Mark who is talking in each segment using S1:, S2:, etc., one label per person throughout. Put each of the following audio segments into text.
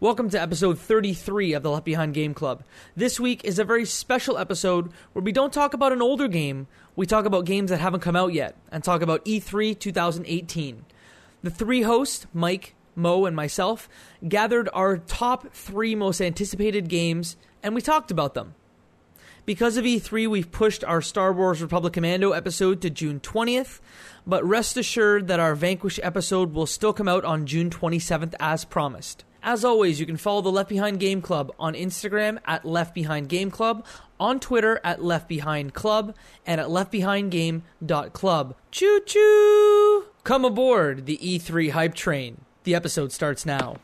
S1: Welcome to episode 33 of the Left Behind Game Club. This week is a very special episode where we don't talk about an older game, we talk about games that haven't come out yet, and talk about E3 2018. The three hosts, Mike, Mo, and myself, gathered our top three most anticipated games, and we talked about them. Because of E3, we've pushed our Star Wars Republic Commando episode to June 20th, but rest assured that our Vanquish episode will still come out on June 27th as promised. As always, you can follow the Left Behind Game Club on Instagram at Left Behind Game Club, on Twitter at Left Behind Club, and at leftbehindgame.club. Choo choo! Come aboard the E3 hype train. The episode starts now.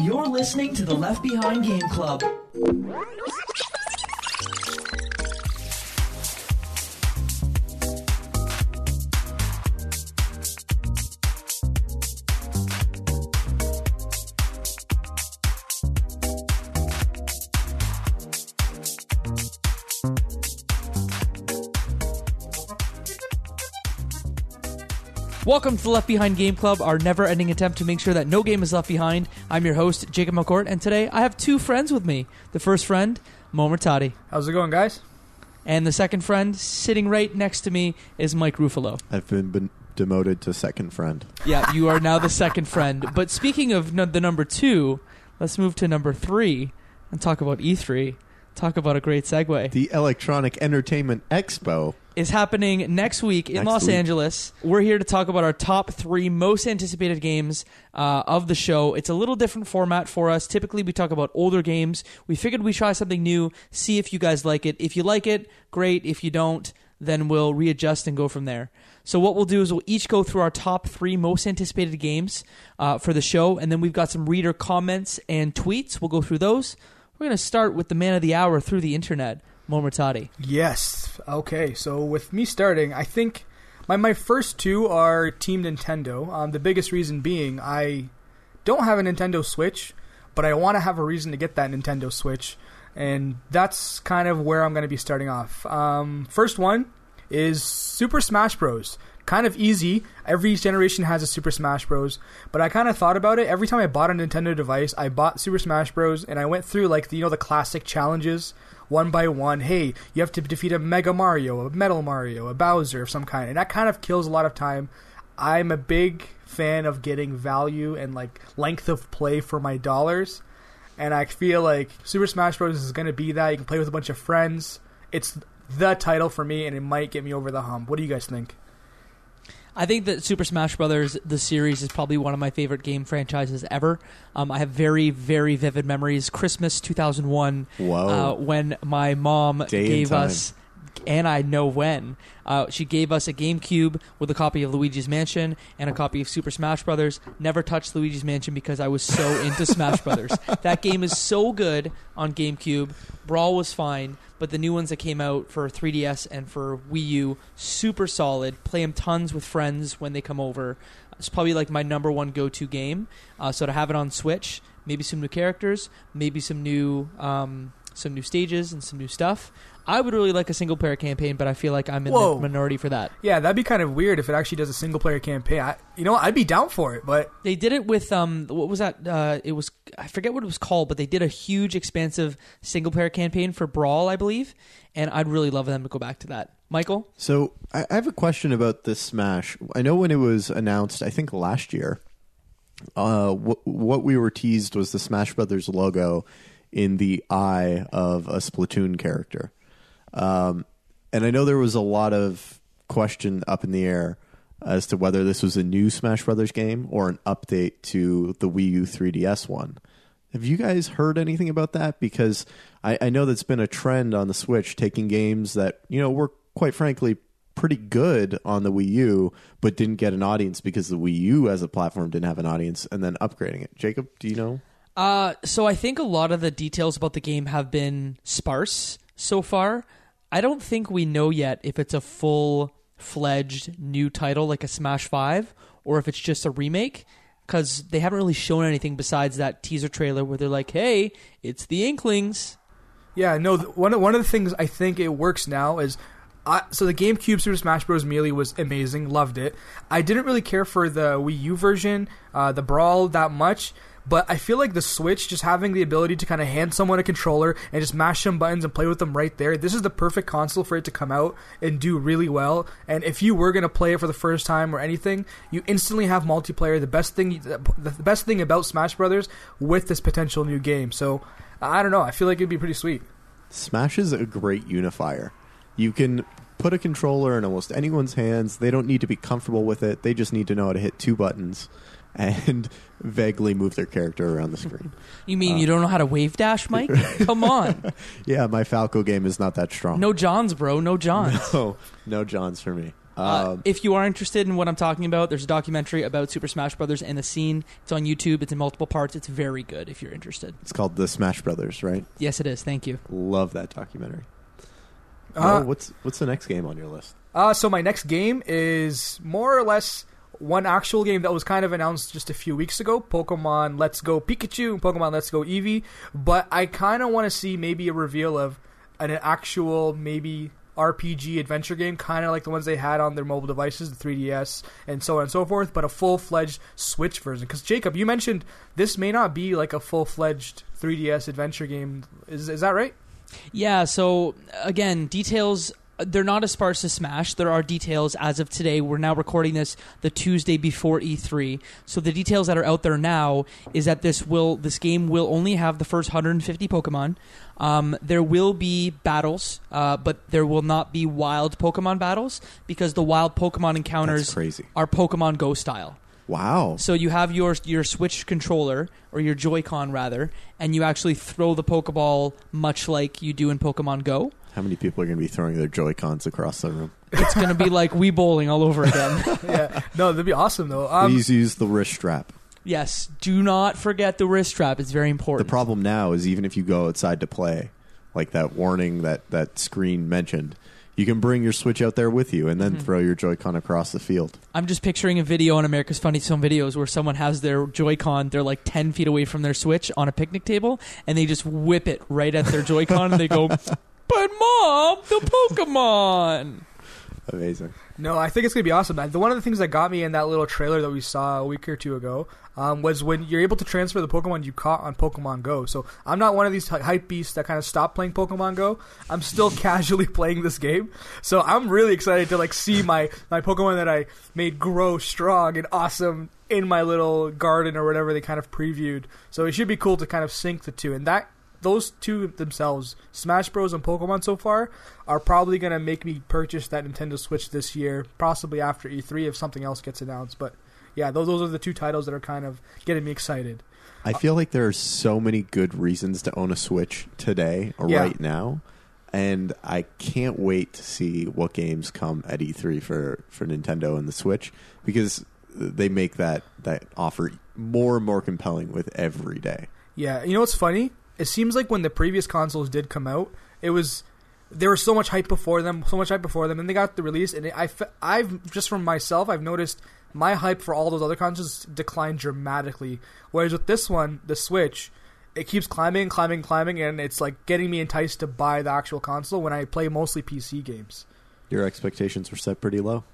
S2: You're listening to the Left Behind Game Club.
S1: Welcome to the Left Behind Game Club, our never ending attempt to make sure that no game is left behind. I'm your host, Jacob McCourt, and today I have two friends with me. The first friend, Mo Murtati,
S3: How's it going, guys?
S1: and the second friend, sitting right next to me, is Mike Ruffalo.
S4: I've been, been demoted to second friend.
S1: Yeah, you are now the second friend. But speaking of no- the number two, let's move to number three and talk about E3. Talk about a great segue.
S4: The Electronic Entertainment Expo.
S1: is happening next week in
S4: Next
S1: Los
S4: week.
S1: Angeles. We're here to talk about our top three most anticipated games uh, of the show. It's a little different format for us. Typically, we talk about older games. We figured we'd try something new, see if you guys like it. If you like it, great. If you don't, then we'll readjust and go from there. So what we'll do is we'll each go through our top three most anticipated games uh, for the show, and then we've got some reader comments and tweets. We'll go through those. We're going to start with the man of the hour through the internet, Momortati.
S3: Yes. Okay. So with me starting, I think my my first two are Team Nintendo. Um, the biggest reason being I don't have a Nintendo Switch, but I want to have a reason to get that Nintendo Switch, and that's kind of where I'm going to be starting off. Um, first one is Super Smash Bros. Kind of easy. Every generation has a Super Smash Bros. But I kind of thought about it. Every time I bought a Nintendo device, I bought Super Smash Bros. and I went through like the, you know the classic challenges one by one. Hey, you have to defeat a Mega Mario, a Metal Mario, a Bowser of some kind, and that kind of kills a lot of time. I'm a big fan of getting value and like length of play for my dollars, and I feel like Super Smash Bros. is going to be that. You can play with a bunch of friends. It's the title for me, and it might get me over the hump. What do you guys think?
S1: I think that Super Smash Brothers, the series, is probably one of my favorite game franchises ever. Um, I have very, very vivid memories. Christmas 2001,
S4: Whoa.
S1: uh, when my mom
S4: Day
S1: gave us, and I know when, uh, she gave us a GameCube with a copy of Luigi's Mansion and a copy of Super Smash Brothers. Never touched Luigi's Mansion because I was so into Smash Brothers. That game is so good on GameCube. Brawl was fine, but the new ones that came out for 3DS and for Wii U, super solid. Play them tons with friends when they come over. It's probably like my number one go-to game. Uh, so to have it on Switch, maybe some new characters, maybe some new um, some new stages and some new stuff. I would really like a single player campaign, but I feel like I'm in
S3: Whoa.
S1: the minority for that.
S3: Yeah, that'd be kind of weird if it actually does a single player campaign. I, you know, what? I'd be down for it, but
S1: They did it with um, what was that? Uh, it was I forget what it was called, but they did a huge, expansive single player campaign for Brawl, I believe, and I'd really love them to go back to that. Michael,
S4: So I I have a question about this Smash. I know when it was announced, I think last year, uh, wh- what we were teased was the Smash Brothers logo in the eye of a Splatoon character. Um, and I know there was a lot of question up in the air as to whether this was a new Smash Brothers game or an update to the Wii U 3DS one. Have you guys heard anything about that? Because I, I know that's been a trend on the Switch, taking games that you know were quite frankly pretty good on the Wii U, but didn't get an audience because the Wii U as a platform didn't have an audience, and then upgrading it. Jacob, do you know?
S1: Uh, so I think a lot of the details about the game have been sparse so far. I don't think we know yet if it's a full fledged new title like a Smash 5 or if it's just a remake because they haven't really shown anything besides that teaser trailer where they're like, hey, it's the Inklings.
S3: Yeah, no. th- One of, one of the things I think it works now is, I, so the GameCube Super Smash Bros. Melee was amazing, loved it. I didn't really care for the Wii U version, uh, the Brawl that much, But I feel like the Switch, just having the ability to kind of hand someone a controller and just mash some buttons and play with them right there, this is the perfect console for it to come out and do really well. And if you were gonna play it for the first time or anything, you instantly have multiplayer. The best thing, the best thing about Smash Brothers with this potential new game. So I don't know. I feel like it'd be pretty sweet.
S4: Smash is a great unifier. You can put a controller in almost anyone's hands. They don't need to be comfortable with it. They just need to know how to hit two buttons and vaguely move their character around the screen.
S1: You mean you don't know how to wave dash, Mike? Come on.
S4: Yeah, my Falco game is not that strong.
S1: No Johns, bro. No Johns.
S4: no, no Johns for me.
S1: Uh,
S4: Um,
S1: if you are interested in what I'm talking about, there's a documentary about Super Smash Brothers and the scene. It's on YouTube. It's in multiple parts. It's very good if you're interested.
S4: it's called The Smash Brothers, right?
S1: Yes, it is. Thank you.
S4: Love that documentary.
S3: Uh,
S4: oh, what's what's the next game on your list?
S3: Uh, so my next game is more or less one actual game that was kind of announced just a few weeks ago, Pokemon Let's Go Pikachu and Pokemon Let's Go Eevee. But I kind of want to see maybe a reveal of an actual maybe RPG adventure game, kind of like the ones they had on their mobile devices, the 3DS and so on and so forth, but a full fledged Switch version. Because Jacob, you mentioned this may not be like a full fledged 3DS adventure game. Is is that right?
S1: Yeah, so again, details they're not as sparse as Smash. There are details as of today. We're now recording this the Tuesday before E3. So the details that are out there now is that this will this game will only have the first 150 Pokemon. Um, there will be battles, uh, but there will not be wild Pokemon battles because the wild Pokemon encounters
S4: That's crazy.
S1: are Pokemon Go style.
S4: Wow.
S1: So you have your your Switch controller or your Joy-Con rather, and you actually throw the Pokeball much like you do in Pokemon Go.
S4: How many people are going to be throwing their Joy Cons across the room?
S1: It's going to be like Wii Bowling all over again.
S3: yeah. No, that'd be awesome though. Um,
S4: Please use the wrist strap.
S1: yes, do not forget the wrist strap. It's very important.
S4: The problem now is even if you go outside to play, like that warning that that screen mentioned, you can bring your Switch out there with you and then
S1: Mhm.
S4: throw your Joy-Con across the field.
S1: I'm just picturing a video on America's Funniest Home Videos where someone has their Joy-Con, they're like 10 feet away from their Switch on a picnic table, and they just whip it right at their Joy-Con, and they go, "But mom, the Pokemon."
S4: Amazing.
S3: No, I think it's gonna be awesome. The one of the things that got me in that little trailer that we saw a week or two ago um, was when you're able to transfer the Pokemon you caught on Pokemon Go. So I'm not one of these hype beasts that kind of stopped playing Pokemon Go. I'm still casually playing this game, so I'm really excited to like see my my Pokemon that I made grow strong and awesome in my little garden or whatever they kind of previewed. So it should be cool to kind of sync the two, and that those two themselves, Smash Bros. and Pokemon so far, are probably going to make me purchase that Nintendo Switch this year, possibly after E3 if something else gets announced. But yeah, those, those are the two titles that are kind of getting me excited.
S4: I uh, feel like there are so many good reasons to own a Switch today or
S3: Yeah.
S4: right now. And I can't wait to see what games come at E3 for, for Nintendo and the Switch because they make that, that offer more and more compelling with every day.
S3: Yeah, you know what's funny? It seems like when the previous consoles did come out, it was there was so much hype before them, so much hype before them, and they got the release. And I, I've just from myself, I've noticed my hype for all those other consoles declined dramatically. Whereas with this one, the Switch, it keeps climbing, climbing, climbing, and it's like getting me enticed to buy the actual console when I play mostly PC games.
S4: Your expectations were set pretty low.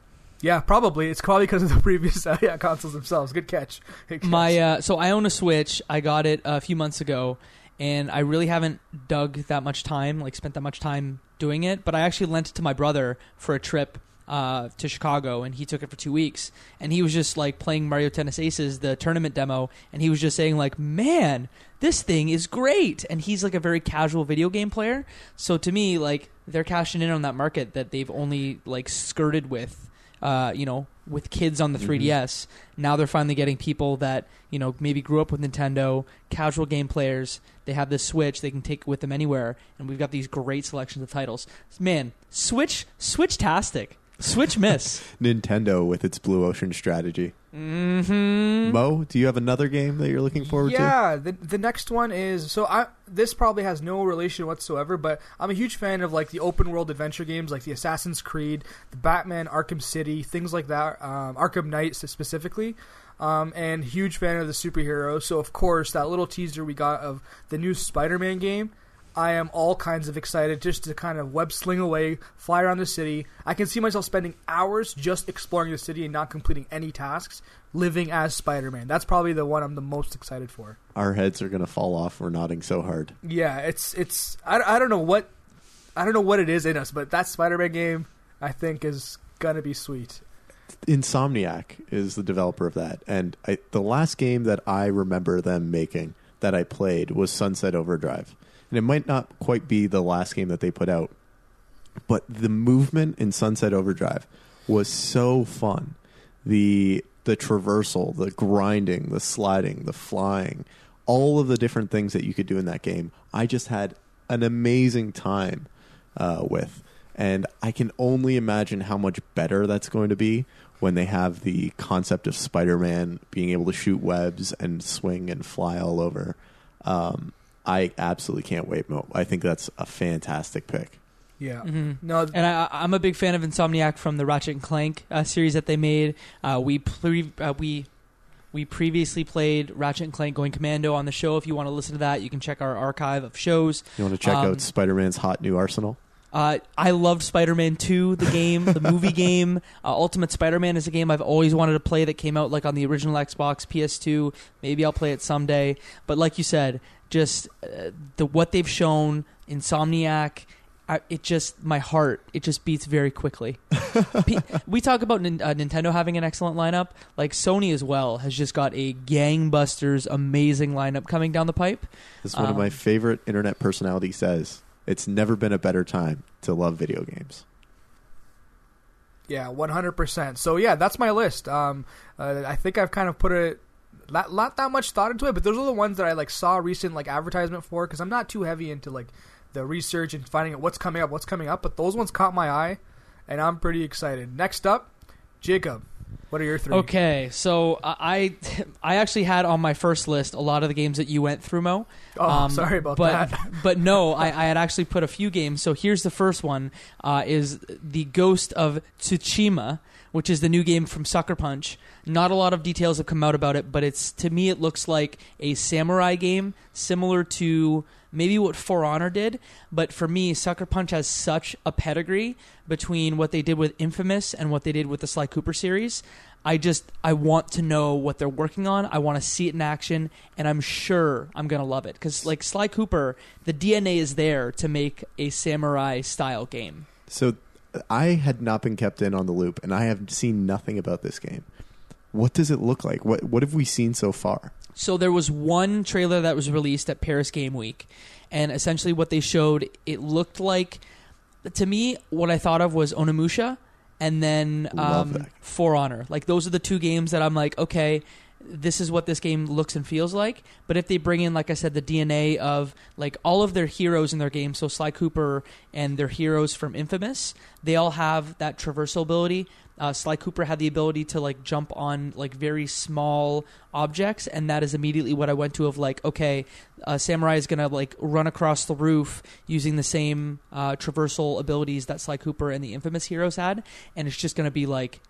S3: Yeah, probably it's probably because of the previous uh, yeah, consoles themselves. Good catch. Good catch.
S1: My uh, so I own a Switch. I got it a few months ago, and I really haven't dug that much time, like spent that much time doing it. But I actually lent it to my brother for a trip uh, to Chicago, and he took it for two weeks. And he was just like playing Mario Tennis Aces, the tournament demo, and he was just saying like, "Man, this thing is great." And he's like a very casual video game player, so to me, like they're cashing in on that market that they've only like skirted with uh, you know, with kids on the mm-hmm. 3DS. Now they're finally getting people that you know maybe grew up with Nintendo, casual game players. They have this Switch they can take it with them anywhere, and we've got these great selections of titles. Man, Switch, Switch-tastic, Switch miss.
S4: Nintendo with its Blue Ocean strategy.
S1: mm-hmm.
S4: Mo, do you have another game that you're looking forward to?
S3: yeah, the the next one is so I this probably has no relation whatsoever, but I'm a huge fan of like the open world adventure games like the Assassin's Creed, the Batman Arkham City, things like that, um, Arkham Knight specifically. Um, and huge fan of the superheroes. So of course that little teaser we got of the new Spider-Man game, I am all kinds of excited just to kind of web sling away, fly around the city. I can see myself spending hours just exploring the city and not completing any tasks, living as Spider Man. That's probably the one I'm the most excited for.
S4: Our heads are going to fall off. We're nodding so hard.
S3: Yeah, it's it's I, I don't know what I don't know what it is in us, but that Spider Man game I think is gonna be sweet.
S4: Insomniac is the developer of that, and I, the last game that I remember them making that I played was Sunset Overdrive, and it might not quite be the last game that they put out, but the movement in Sunset Overdrive was so fun. The the traversal, the grinding, the sliding, the flying, all of the different things that you could do in that game. I just had an amazing time uh, with. And I can only imagine how much better that's going to be when they have the concept of Spider Man being able to shoot webs and swing and fly all over. Um, I absolutely can't wait. Mo. I think that's a fantastic pick.
S3: Yeah.
S1: hmm
S3: No,
S1: And I, I'm a big fan of Insomniac from the Ratchet and Clank uh, series that they made. Uh, we pre- uh, we we previously played Ratchet and Clank Going Commando on the show. If you want to listen to that, you can check our archive of shows.
S4: You want to check
S1: Um,
S4: out Spider Man's hot new arsenal?
S1: Uh, I loved Spider-Man 2, the game, the movie game. Uh, Ultimate Spider-Man is a game I've always wanted to play that came out like on the original Xbox, PS2. Maybe I'll play it someday. But like you said, just uh, the what they've shown, Insomniac, I, it just my heart it just beats very quickly. P- we talk about nin- uh, Nintendo having an excellent lineup, like Sony as well has just got a gangbusters amazing lineup coming down the pipe.
S4: As one of
S1: um,
S4: my favorite internet personality says, it's never been a better time to love video games.
S3: Yeah, one hundred percent. So yeah, that's my list. Um, uh, I think I've kind of put it not, not that much thought into it, but those are the ones that I like saw recent like advertisement for because I'm not too heavy into like the research and finding out what's coming up, what's coming up. But those ones caught my eye, and I'm pretty excited. Next up, Jacob, what are your three?
S1: Okay, so I I actually had on my first list a lot of the games that you went through, Mo.
S3: Oh,
S1: Um,
S3: sorry about
S1: but,
S3: that.
S1: but no, I, I had actually put a few games. So here's the first one: uh, is the Ghost of Tsushima, which is the new game from Sucker Punch. Not a lot of details have come out about it, but it's to me it looks like a samurai game, similar to maybe what For Honor did. But for me, Sucker Punch has such a pedigree between what they did with Infamous and what they did with the Sly Cooper series. I just I want to know what they're working on. I want to see it in action, and I'm sure I'm gonna love it because like Sly Cooper, the DNA is there to make a samurai style game.
S4: So I had not been kept in on the loop, and I have seen nothing about this game. What does it look like? What What have we seen so far?
S1: So there was one trailer that was released at Paris Game Week, and essentially what they showed, it looked like, to me, what I thought of was Onimusha, and then
S4: Love
S1: um,
S4: that.
S1: For Honor. Like those are the two games that I'm like, okay, this is what this game looks and feels like. But if they bring in, like I said, the DNA of like all of their heroes in their game, so Sly Cooper and their heroes from Infamous, they all have that traversal ability. Uh, Sly Cooper had the ability to like jump on like very small objects, and that is immediately what I went to of like, okay, uh, Samurai is gonna like run across the roof using the same uh, traversal abilities that Sly Cooper and the Infamous heroes had, and it's just gonna be like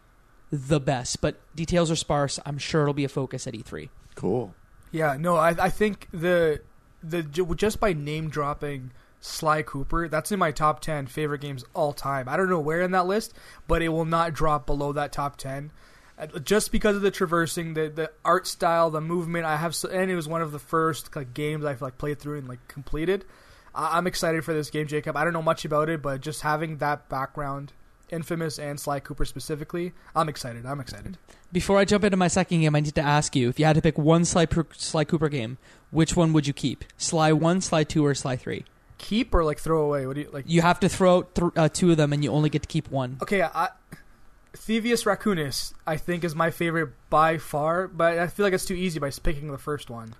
S1: the best. But details are sparse. I'm sure it'll be a focus at E E3.
S4: Cool.
S3: Yeah, no, I I think the the just by name dropping Sly Cooper, that's in my top ten favorite games all time. I don't know where in that list, but it will not drop below that top ten. Uh, Just because of the traversing, the the art style, the movement, I have, so, and it was one of the first like games I've like played through and like completed. I, I'm excited for this game, Jacob. I don't know much about it, but just having that background, Infamous and Sly Cooper specifically, I'm excited. I'm excited.
S1: Before I jump into my second game, I need to ask you if you had to pick one Sly, Sly Cooper game, which one would you keep? Sly 1, Sly 2, or Sly 3?
S3: Keep or like throw away? What do you like?
S1: You have to throw out th- uh, two of them, and you only get to keep one.
S3: Okay, I, Thievius Raccoonus, I think, is my favorite by far, but I feel like it's too easy by picking the first one.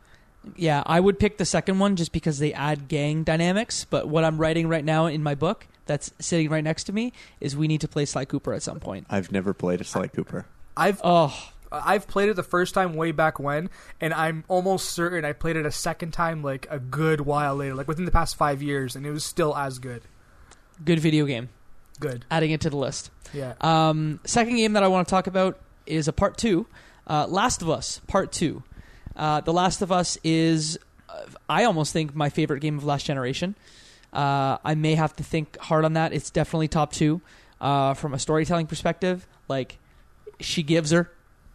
S1: Yeah, I would pick the second one just because they add gang dynamics. But what I'm writing right now in my book, that's sitting right next to me, is we need to play Sly Cooper at some point.
S4: I've never played a Sly Cooper.
S3: I've
S1: Oh,
S3: I've played it the first time way back when, and I'm almost certain I played it a second time like a good while later, like within the past five years, and it was still as good.
S1: good video game.
S3: Good,
S1: Adding it to the list.
S3: yeah.
S1: Um, second game that I want to talk about is a part two, uh, Last of Us Part Two. Uh, the Last of Us is I almost think my favorite game of last generation. Uh, I may have to think hard on that. It's definitely top two uh, from a storytelling perspective. Like she gives her,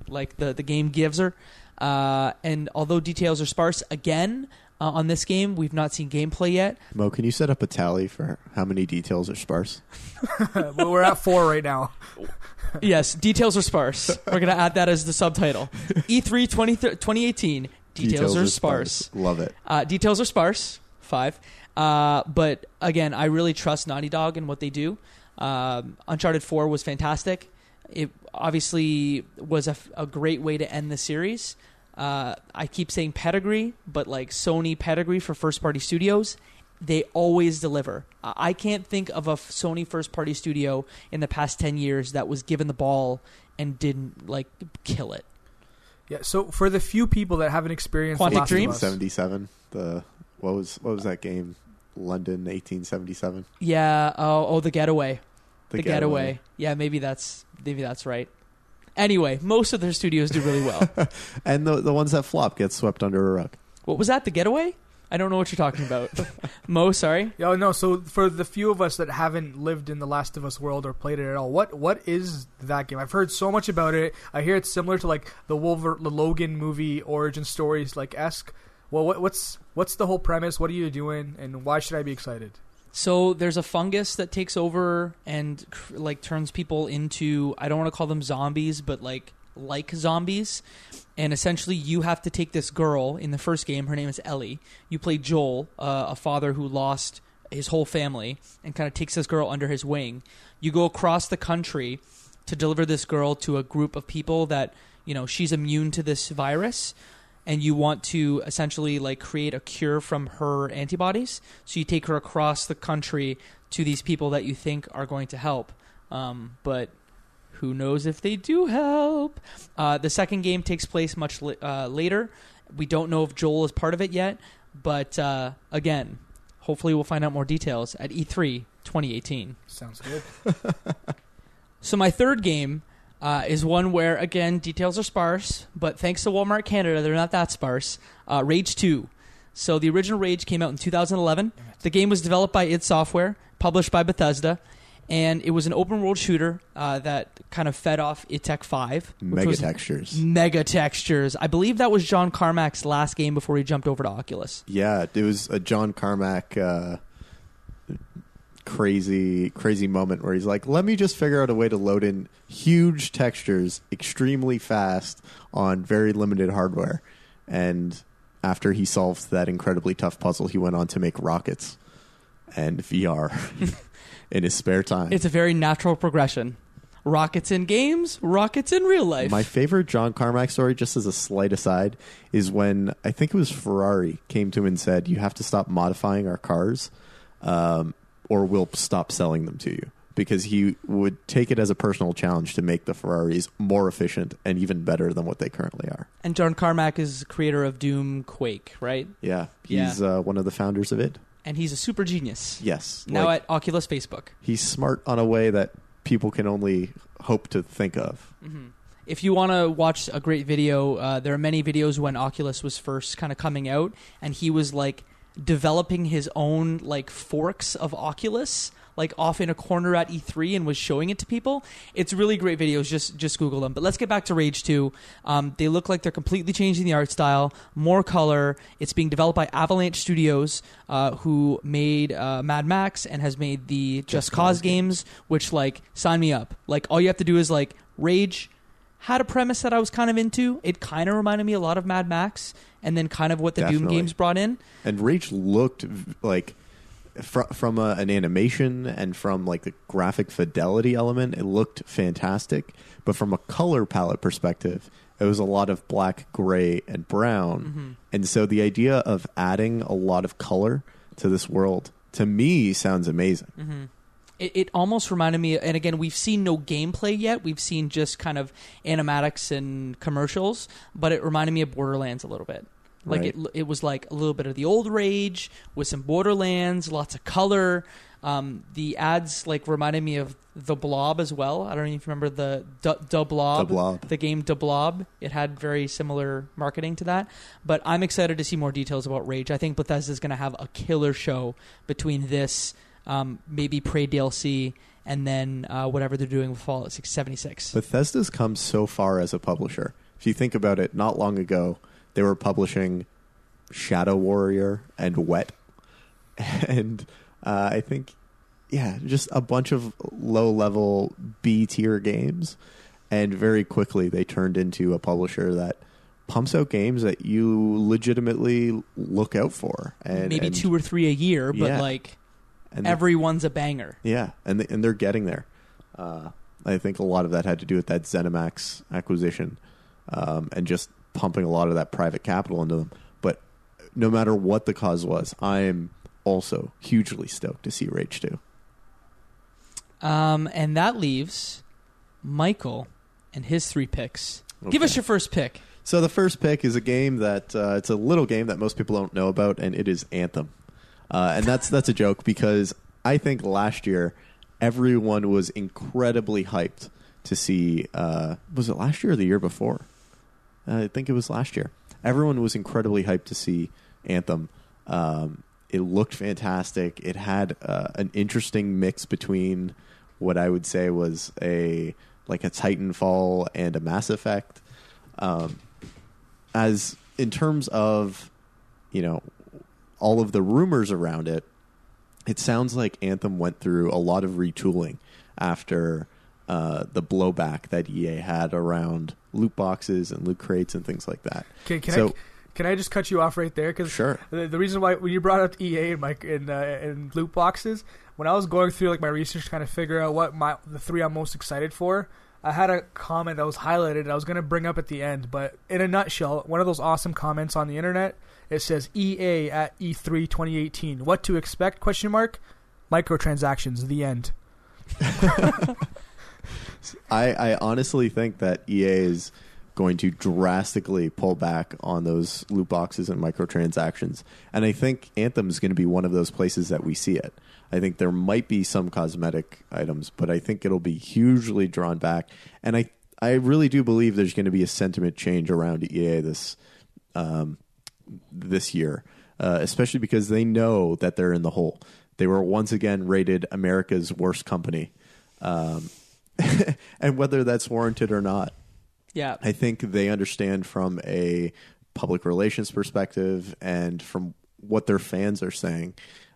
S1: like the the game gives her. Uh, and although details are sparse, again uh, on this game, we've not seen gameplay yet.
S4: Mo, can you set up a tally for how many details are sparse?
S3: Well, we're at four right now.
S1: yes, details are sparse. We're gonna add that as the subtitle. E E3 20, 2018. Details, are sparse.
S4: Love it.
S1: Uh, details are sparse. Five. Uh, but again, I really trust Naughty Dog and what they do. Um, Uncharted 4 was fantastic. It obviously was a, f- a great way to end the series. Uh, I keep saying pedigree, but like Sony pedigree for first party studios, they always deliver. I I can't think of a Sony first party studio in the past 10 years that was given the ball and didn't like kill it.
S3: Yeah. So for the few people that haven't experienced
S1: Quantic
S3: The Last of Us-
S4: 77. The what was what was that game? London 1877.
S1: Yeah. Oh, oh, the getaway.
S4: The,
S1: the, getaway. Yeah, maybe that's maybe that's right. Anyway, most of their studios do really well.
S4: And the the ones that flop get swept under a rug.
S1: what was that? The getaway? I don't know what you're talking about. Mo, sorry.
S3: Yeah, no. So for the few of us that haven't lived in the Last of Us world or played it at all, what what is that game? I've heard so much about it. I hear it's similar to like the Wolver the Logan movie origin stories, like esque. Well, what, what's what's the whole premise? What are you doing, and why should I be excited?
S1: So there's a fungus that takes over and like turns people into I don't want to call them zombies, but like like zombies. And essentially, you have to take this girl in the first game. Her name is Ellie. You play Joel, uh, a father who lost his whole family, and kind of takes this girl under his wing. You go across the country to deliver this girl to a group of people that you know she's immune to this virus and you want to essentially like create a cure from her antibodies. So you take her across the country to these people that you think are going to help. Um, but who knows if they do help? Uh, the second game takes place much li- uh, later. We don't know if Joel is part of it yet, but uh, again, hopefully we'll find out more details at E E3 2018.
S3: Sounds good.
S1: So my third game uh, is one where again details are sparse, but thanks to Walmart Canada, they're not that sparse. Uh, Rage Two. So the original Rage came out in 2011. The game was developed by id Software, published by Bethesda, and it was an open world shooter uh, that kind of fed off id Tech Five. which
S4: Mega
S1: was
S4: textures.
S1: Mega textures. I believe that was John Carmack's last game before he jumped over to Oculus.
S4: Yeah, it was a John Carmack uh, crazy crazy moment where he's like, "Let me just figure out a way to load in huge textures extremely fast on very limited hardware." And after he solved that incredibly tough puzzle, he went on to make rockets and VR in his spare time.
S1: It's a very natural progression. Rockets in games, rockets in real life.
S4: My favorite John Carmack story, just as a slight aside, is when I think it was Ferrari came to him and said, "You have to stop modifying our cars, um, or we'll stop selling them to you." Because he would take it as a personal challenge to make the Ferraris more efficient and even better than what they currently are.
S1: And John Carmack is creator of Doom Quake, right?
S4: Yeah, he's Uh, one of the founders of it.
S1: And he's a super genius.
S4: Yes,
S1: Now
S4: like,
S1: at Oculus Facebook.
S4: he's smart on a way that people can only hope to think of.
S1: If you want to watch a great video, uh, there are many videos when Oculus was first kind of coming out, and he was like developing his own like forks of Oculus, like off in a corner at E3, and was showing it to people. It's really great videos. Just just Google them. But let's get back to Rage Two. Um, they look like they're completely changing the art style, more color. It's being developed by Avalanche Studios, uh, who made uh, Mad Max and has made the Just, Cause games, which like sign me up. Like all you have to do is like Rage had a premise that I was kind of into. It kind of reminded me a lot of Mad Max, and then kind of what the Doom games brought in.
S4: And Rage looked like fr- from a, an animation and from like the graphic fidelity element, it looked fantastic. But from a color palette perspective, it was a lot of black, gray, and brown.
S1: Mm-hmm.
S4: And so the idea of adding a lot of color to this world to me sounds amazing.
S1: Mm-hmm. It, it almost reminded me, and again, we've seen no gameplay yet. We've seen just kind of animatics and commercials, but it reminded me of Borderlands a little bit. Like
S4: Right.
S1: it, it was like a little bit of the old Rage with some Borderlands, lots of color. Um, the ads like reminded me of de Blob as well. I don't even remember the de Blob,
S4: de Blob.
S1: the game de Blob. It had very similar marketing to that. But I'm excited to see more details about Rage. I think Bethesda's going to have a killer show between this, um, maybe Prey DLC, and then uh, whatever they're doing with Fallout 676.
S4: Bethesda's come so far as a publisher. If you think about it, not long ago they were publishing Shadow Warrior and Wet, and uh, I think, yeah, just a bunch of low-level B tier games, and very quickly they turned into a publisher that pumps out games that you legitimately look out for, and
S1: maybe
S4: and-
S1: two or three a year, but
S4: Yeah.
S1: like
S4: and
S1: everyone's a banger.
S4: Yeah, and they, and they're getting there. Uh, I think a lot of that had to do with that ZeniMax acquisition, um, and just pumping a lot of that private capital into them. But no matter what the cause was, I am also hugely stoked to see Rage Two.
S1: Um, and that leaves Michael and his three picks. Give us your first pick.
S4: So the first pick is a game that uh, it's a little game that most people don't know about, and it is Anthem. Uh, and that's that's a joke because I think last year everyone was incredibly hyped to see. Uh, was it last year or the year before? Uh, I think it was last year. Everyone was incredibly hyped to see Anthem. Um, it looked fantastic. It had uh, an interesting mix between what I would say was a like a Titanfall and a Mass Effect. Um, as in terms of you know all of the rumors around it, it sounds like Anthem went through a lot of retooling after uh, the blowback that EA had around loot boxes and loot crates and things like that.
S3: Can, can
S4: So-
S3: I can I just cut you off right there? Because
S4: Sure.
S3: the, the reason why when you brought up EA and my and, uh, and loot boxes, when I was going through like my research to kind of figure out what my the three I'm most excited for, I had a comment that was highlighted. I was going to bring up at the end, but in a nutshell, one of those awesome comments on the internet. It says EA at E E3 2018. What to expect? Question mark. Microtransactions. The end.
S4: I, I honestly think that EA is going to drastically pull back on those loot boxes and microtransactions. And I think Anthem is going to be one of those places that we see it. I think there might be some cosmetic items, but I think it'll be hugely drawn back. And I, I really do believe there's going to be a sentiment change around EA this um, this year, uh, especially because they know that they're in the hole. They were once again rated America's worst company. Um, and whether that's warranted or not,
S1: Yeah.
S4: I think they understand from a public relations perspective and from what their fans are saying.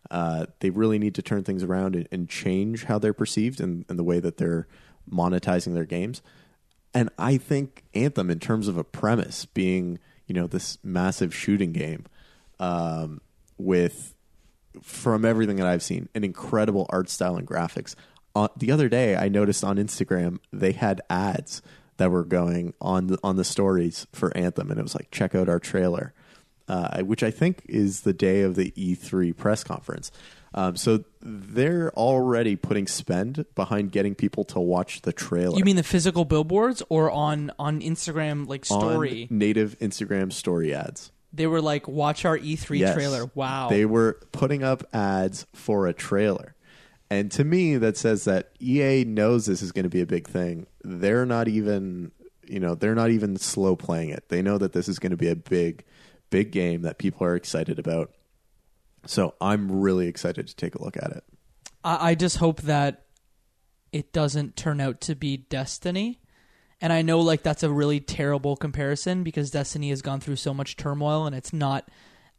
S4: Uh, they really need to turn things around and, and change how they're perceived and, and the way that they're monetizing their games. And I think Anthem, in terms of a premise, being you know this massive shooting game um, with from everything that I've seen, an incredible art style and graphics. Uh, the other day, I noticed on Instagram they had ads that were going on the, on the stories for Anthem, and it was like, check out our trailer, uh, which I think is the day of the E3 press conference. Um, so they're already putting spend behind getting people to watch the trailer.
S1: You mean the physical billboards or on on Instagram like
S4: on
S1: story?
S4: native Instagram story ads?
S1: They were like, "Watch our E3
S4: Yes.
S1: trailer." Wow.
S4: They were putting up ads for a trailer. And to me, that says that EA knows this is going to be a big thing. They're not even, you know, they're not even slow playing it. They know that this is going to be a big, big game that people are excited about. So I'm really excited to take a look at it.
S1: I, I just hope that it doesn't turn out to be Destiny. And I know like that's a really terrible comparison because Destiny has gone through so much turmoil and it's not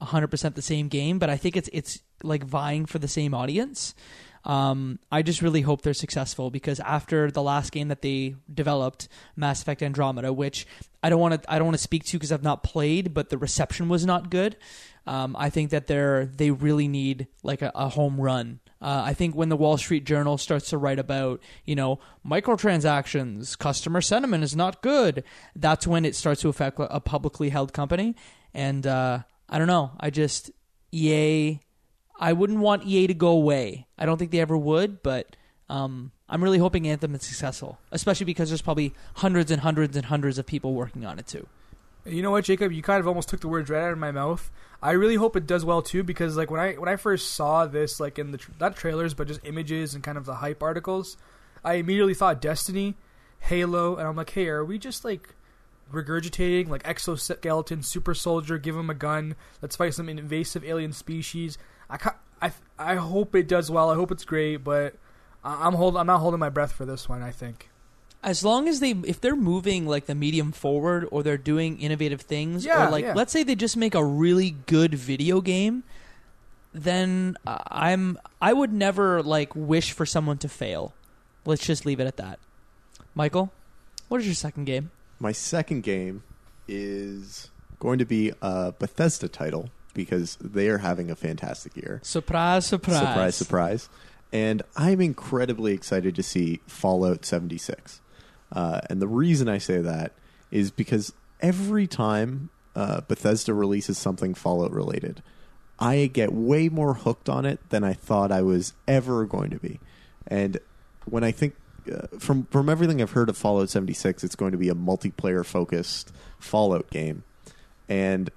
S1: 100% the same game, but I think it's it's like vying for the same audience. Um, I just really hope they're successful because after the last game that they developed, Mass Effect Andromeda, which I don't want to I don't want to speak to because I've not played, but the reception was not good. Um, I think that they're they really need like a, a home run. Uh, I think when the Wall Street Journal starts to write about you know microtransactions, customer sentiment is not good, that's when it starts to affect a publicly held company. And uh, I don't know. I just EA. I wouldn't want EA to go away. I don't think they ever would, but um, I'm really hoping Anthem is successful, especially because there's probably hundreds and hundreds and hundreds of people working on it too.
S3: You know what, Jacob? You kind of almost took the words right out of my mouth. I really hope it does well too, because like when I when I first saw this, like in the tr- not trailers, but just images and kind of the hype articles, I immediately thought Destiny, Halo, and I'm like, hey, are we just like regurgitating like exoskeleton, super soldier, give him a gun, let's fight some invasive alien species? I I I hope it does well. I hope it's great, but I- I'm hold I'm not holding my breath for this one. I think.
S1: as long as they if they're moving like the medium forward or they're doing innovative things
S3: Yeah,
S1: or like
S3: yeah.
S1: let's say they just make a really good video game then i'm i would never like wish for someone to fail let's just leave it at that michael what is your second game
S4: My second game is going to be a Bethesda title because they are having a fantastic year.
S1: surprise surprise
S4: Surprise, surprise. And I'm incredibly excited to see Fallout 76. Uh, and the reason I say that is because every time uh, Bethesda releases something Fallout related, I get way more hooked on it than I thought I was ever going to be. And when I think uh, from from everything I've heard of Fallout 76, it's going to be a multiplayer focused Fallout game. And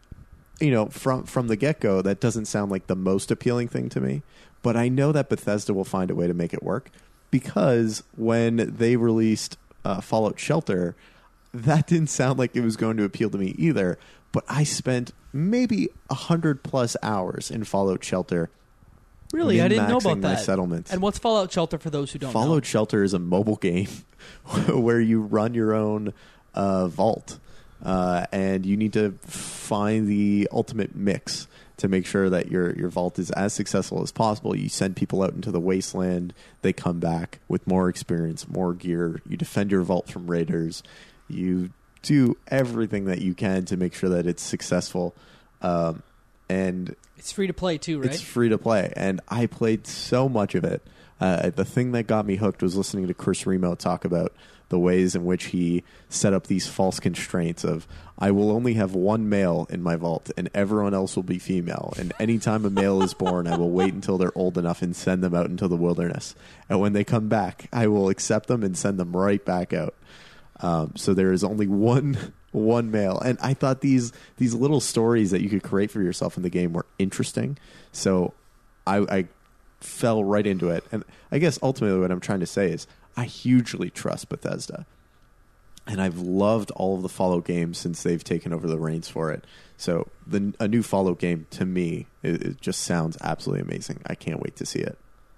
S4: you know, from from the get go, that doesn't sound like the most appealing thing to me. But I know that Bethesda will find a way to make it work because when they released uh, Fallout Shelter, that didn't sound like it was going to appeal to me either. But I spent maybe a hundred plus hours in Fallout Shelter.
S1: really i didn't know about that
S4: settlements.
S1: and what's fallout shelter for those who don't know
S4: Fallout Shelter is a mobile game where you run your own uh, vault, uh, and you need to find the ultimate mix to make sure that your your vault is as successful as possible. You send people out into the wasteland; they come back with more experience, more gear. You defend your vault from raiders. You do everything that you can to make sure that it's successful. Um, and
S1: it's free to play too right
S4: it's free to play, and I played so much of it. Uh, the thing that got me hooked was listening to Chris Remo talk about the ways in which he set up these false constraints of I will only have one male in my vault and everyone else will be female. And anytime a male is born, I will wait until they're old enough and send them out into the wilderness. And when they come back, I will accept them and send them right back out. Um, so there is only one one male, and I thought these these little stories that you could create for yourself in the game were interesting. So I, I fell right into it, and I guess ultimately what I'm trying to say is I hugely trust Bethesda, and I've loved all of the Fallout games since they've taken over the reins for it. So the a new Fallout game to me it, it just sounds absolutely amazing. I can't wait to see it.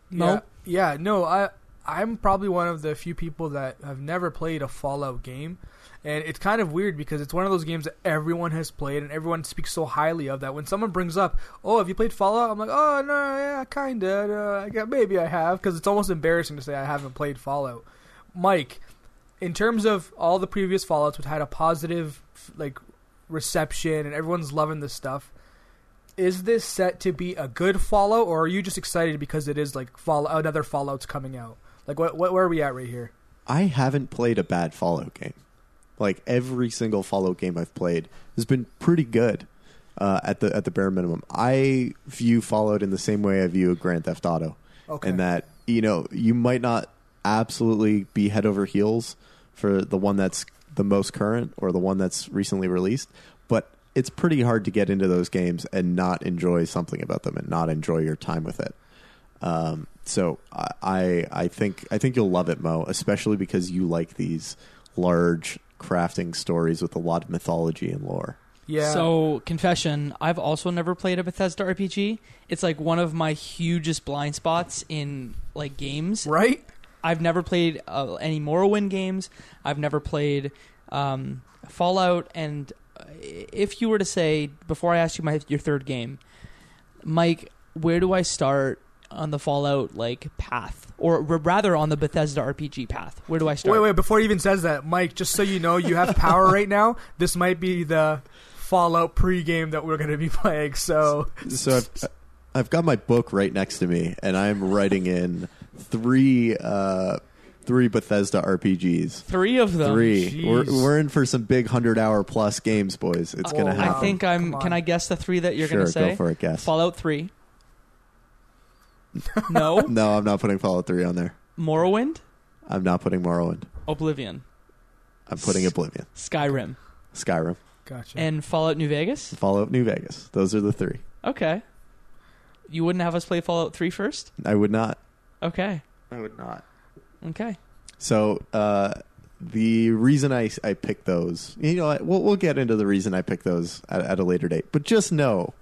S1: Mo?
S3: Yeah, yeah, no, I I'm probably one of the few people that have never played a Fallout game. And it's kind of weird because it's one of those games that everyone has played and everyone speaks so highly of that when someone brings up, "Oh, have you played Fallout?" I'm like, "Oh, no, yeah, kind of. Uh, yeah, maybe I have" because it's almost embarrassing to say I haven't played Fallout. Mike, in terms of all the previous Fallouts which had a positive like reception and everyone's loving this stuff, is this set to be a good Fallout, or are you just excited because it is like fall another Fallout's coming out? Like, what, what where are we at right here?
S4: I haven't played a bad Fallout game. Like every single Fallout game I've played has been pretty good uh, at the at the bare minimum. I view Fallout in the same way I view a Grand Theft Auto,
S3: Okay.
S4: in that you know you might not absolutely be head over heels for the one that's the most current or the one that's recently released, but it's pretty hard to get into those games and not enjoy something about them and not enjoy your time with it. Um, so I, I I think I think you'll love it, Mo, especially because you like these large crafting stories with a lot of mythology and lore.
S3: Yeah.
S1: So, confession, I've also never played a Bethesda RPG. It's like one of my hugest blind spots in like games.
S3: right?
S1: I've never played uh, any Morrowind games. I've never played um, Fallout. And uh, if you were to say before I ask you my your third game, Mike, where do I start on the Fallout like path, or r- rather on the Bethesda RPG path? Where do I start?
S3: Wait, wait. Before he even says that, Mike, just so you know, you have power right now. This might be the Fallout pregame that we're going to be playing. So
S4: So I've, I've got my book right next to me, and I'm writing in three uh, three Bethesda RPGs.
S1: Three of them.
S4: Three. We're, we're in for some big hundred hour plus games, boys. It's
S3: Oh,
S4: gonna happen.
S1: I think I'm. Can. I guess the three that you're
S4: sure,
S1: going to say?
S4: go for it, guess.
S1: Fallout Three. No.
S4: no, I'm not putting Fallout Three on there.
S1: Morrowind.
S4: I'm not putting Morrowind.
S1: Oblivion.
S4: I'm putting Oblivion,
S1: Skyrim.
S4: Skyrim.
S3: Gotcha.
S1: and Fallout New Vegas.
S4: Fallout New Vegas. Those are the three.
S1: Okay. You wouldn't have us play Fallout 3 first?
S4: I would not.
S1: Okay.
S4: I would not.
S1: Okay.
S4: So uh, the reason I I picked those, you know, we'll we'll get into the reason I picked those at, at a later date. But just know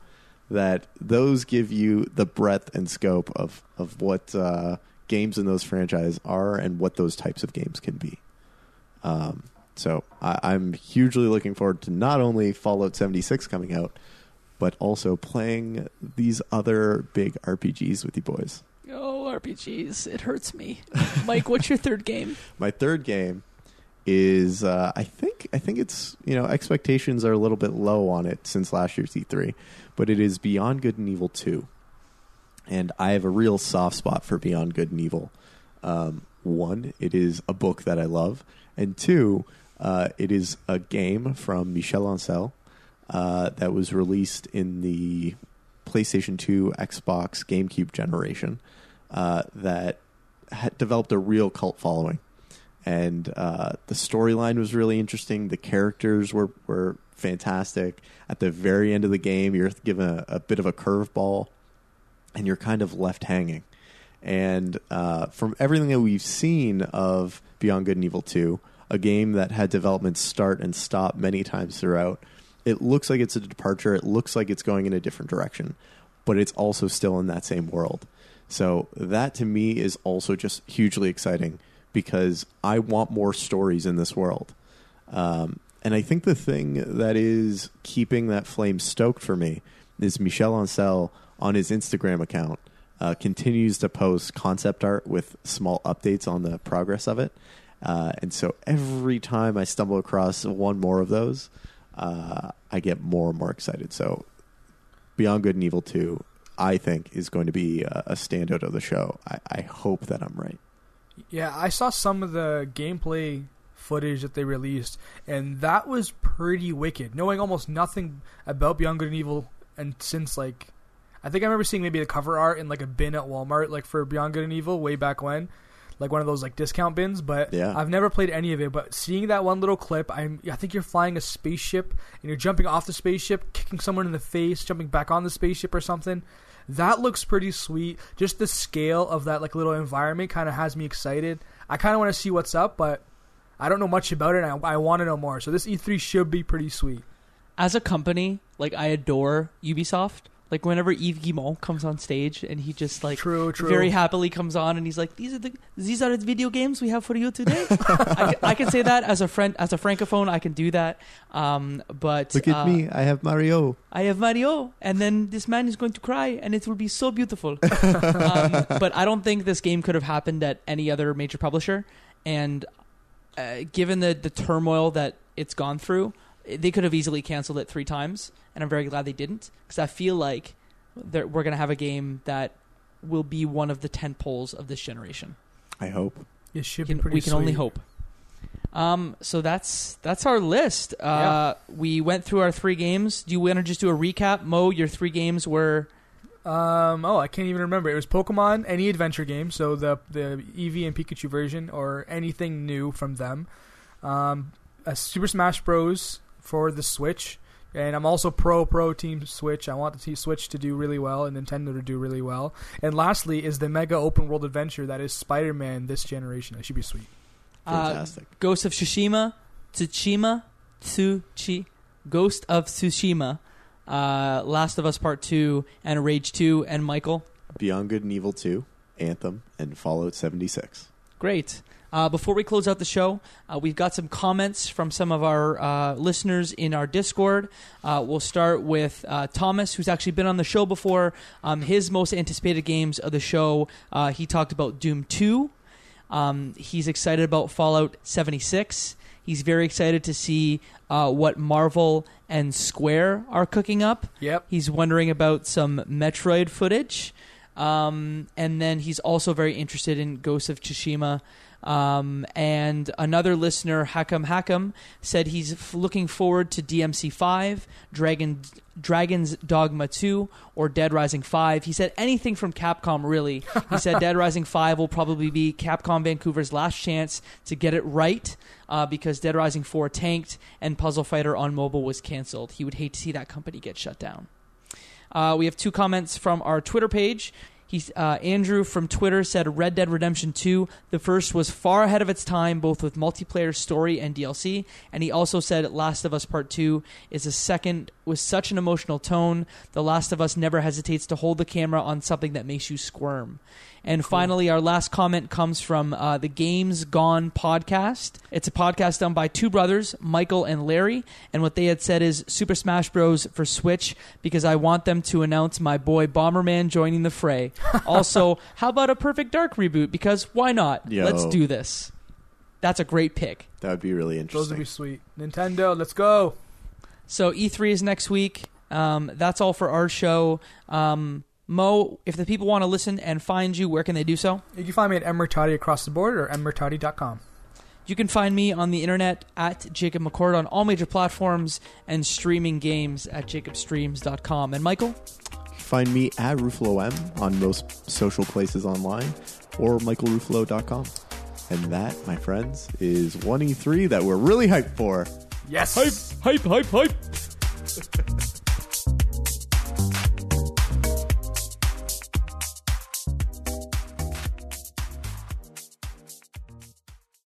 S4: that those give you the breadth and scope of of what uh, games in those franchises are and what those types of games can be. Um, so I, I'm hugely looking forward to not only Fallout 76 coming out, but also playing these other big RPGs with you boys.
S1: Oh, RPGs. It hurts me. Mike, what's your third game?
S4: My third game is uh, I think I think it's you know expectations are a little bit low on it since last year's E3, but it is Beyond Good and Evil two, and I have a real soft spot for Beyond Good and Evil. Um, one, it is a book that I love, and two, uh, it is a game from Michel Ancel uh, that was released in the PlayStation 2, Xbox, GameCube generation uh, that developed a real cult following. And uh, the storyline was really interesting. The characters were, were fantastic. At the very end of the game, you're given a, a bit of a curveball, and you're kind of left hanging. And uh, from everything that we've seen of Beyond Good and Evil 2, a game that had development start and stop many times throughout, it looks like it's a departure. It looks like it's going in a different direction, but it's also still in that same world. So that to me is also just hugely exciting because I want more stories in this world. Um, and I think the thing that is keeping that flame stoked for me is Michel Ancel on his Instagram account uh, continues to post concept art with small updates on the progress of it. Uh, and so every time I stumble across one more of those, uh, I get more and more excited. So Beyond Good and Evil 2, I think, is going to be a, a standout of the show. I, I hope that I'm right.
S3: Yeah, I saw some of the gameplay footage that they released, and that was pretty wicked. Knowing almost nothing about Beyond Good and Evil, and since like, I think I remember seeing maybe the cover art in like a bin at Walmart, like for Beyond Good and Evil, way back when, like one of those like discount bins. But
S4: Yeah.
S3: I've never played any of it. But seeing that one little clip, I'm I think you're flying a spaceship and you're jumping off the spaceship, kicking someone in the face, jumping back on the spaceship or something. That looks pretty sweet. Just the scale of that like little environment kind of has me excited. I kind of want to see what's up, but I don't know much about it. I, I want to know more. So this E3 should be pretty sweet.
S1: As a company, like I adore Ubisoft. Like whenever Yves Guillemot comes on stage and he just like
S3: True, true.
S1: very happily comes on and he's like, "These are the these are the video games we have for you today." I, can, I can say that as a friend, as a francophone, I can do that. Um, but
S4: Look at
S1: uh,
S4: me. I have Mario.
S1: I have Mario, and then this man is going to cry, and it will be so beautiful. um, but I don't think this game could have happened at any other major publisher. And uh, given the the turmoil that it's gone through, they could have easily canceled it three times, and I'm very glad they didn't because I feel like we're gonna have a game that will be one of the tent poles of this generation.
S4: I hope.
S3: It should
S1: We
S3: be
S1: can,
S3: pretty
S1: we can only hope. Um, so that's that's our list. Uh, We went through our three games. Do you want to just do a recap, Mo? Your three games were
S3: Um, oh, I can't even remember. It was Pokemon, any adventure game, so the the Eevee and Pikachu version, or anything new from them. Um, a Super Smash Bros. For the Switch, and I'm also pro pro Team Switch. I want the Team Switch to do really well and Nintendo to do really well. And lastly is the mega open world adventure that is Spider Man this generation. That should be sweet.
S1: uh,
S4: Fantastic.
S1: Ghost of Tsushima, Tsushima, Tsuchi, Ghost of Tsushima, uh, Last of Us Part Two, and Rage Two, and Michael.
S4: Beyond Good and Evil 2, Anthem, and Fallout 76.
S1: Great. Uh, before we close out the show, uh, we've got some comments from some of our uh, listeners in our Discord. Uh, we'll start with uh, Thomas, who's actually been on the show before. Um, his most anticipated games of the show, uh, he talked about Doom 2. Um, he's excited about Fallout 76. He's very excited to see uh, what Marvel and Square are cooking up.
S3: Yep.
S1: He's wondering about some Metroid footage. Um, and then he's also very interested in Ghost of Tsushima. Um, and another listener, Hakam Hakam, said he's f- looking forward to DMC five, Dragon Dragon's Dogma 2 or Dead Rising 5. He said anything from Capcom, really. He said Dead Rising 5 will probably be Capcom Vancouver's last chance to get it right uh, because Dead Rising 4 tanked and Puzzle Fighter on mobile was canceled. He would hate to see that company get shut down. Uh, we have two comments from our Twitter page. Uh, Andrew from Twitter said Red Dead Redemption 2, the first was far ahead of its time, both with multiplayer story and DLC. And he also said Last of Us Part 2 is a second with such an emotional tone. The Last of Us never hesitates to hold the camera on something that makes you squirm. And finally, our last comment comes from uh, the Games Gone podcast. It's a podcast done by two brothers, Michael and Larry. And what they had said is Super Smash Bros. for Switch because I want them to announce my boy Bomberman joining the fray. also, how about a Perfect Dark reboot? Because why not?
S4: Yo.
S1: Let's do this. That's a great pick.
S4: That would be really interesting.
S3: Those would be sweet. Nintendo, let's go.
S1: So E3 is next week. Um, that's all for our show. Um, Mo, if the people want to listen and find you, where can they do so?
S3: You can find me at Emertati across the board or emertati.com.
S1: You can find me on the internet at Jacob McCord on all major platforms and streaming games at jacobstreams.com. And Michael?
S4: Find me at Ruffalo M on most social places online or michaelruffalo.com. And that, my friends, is 1E3 that we're really hyped for.
S3: Yes.
S1: hype, hype, hype.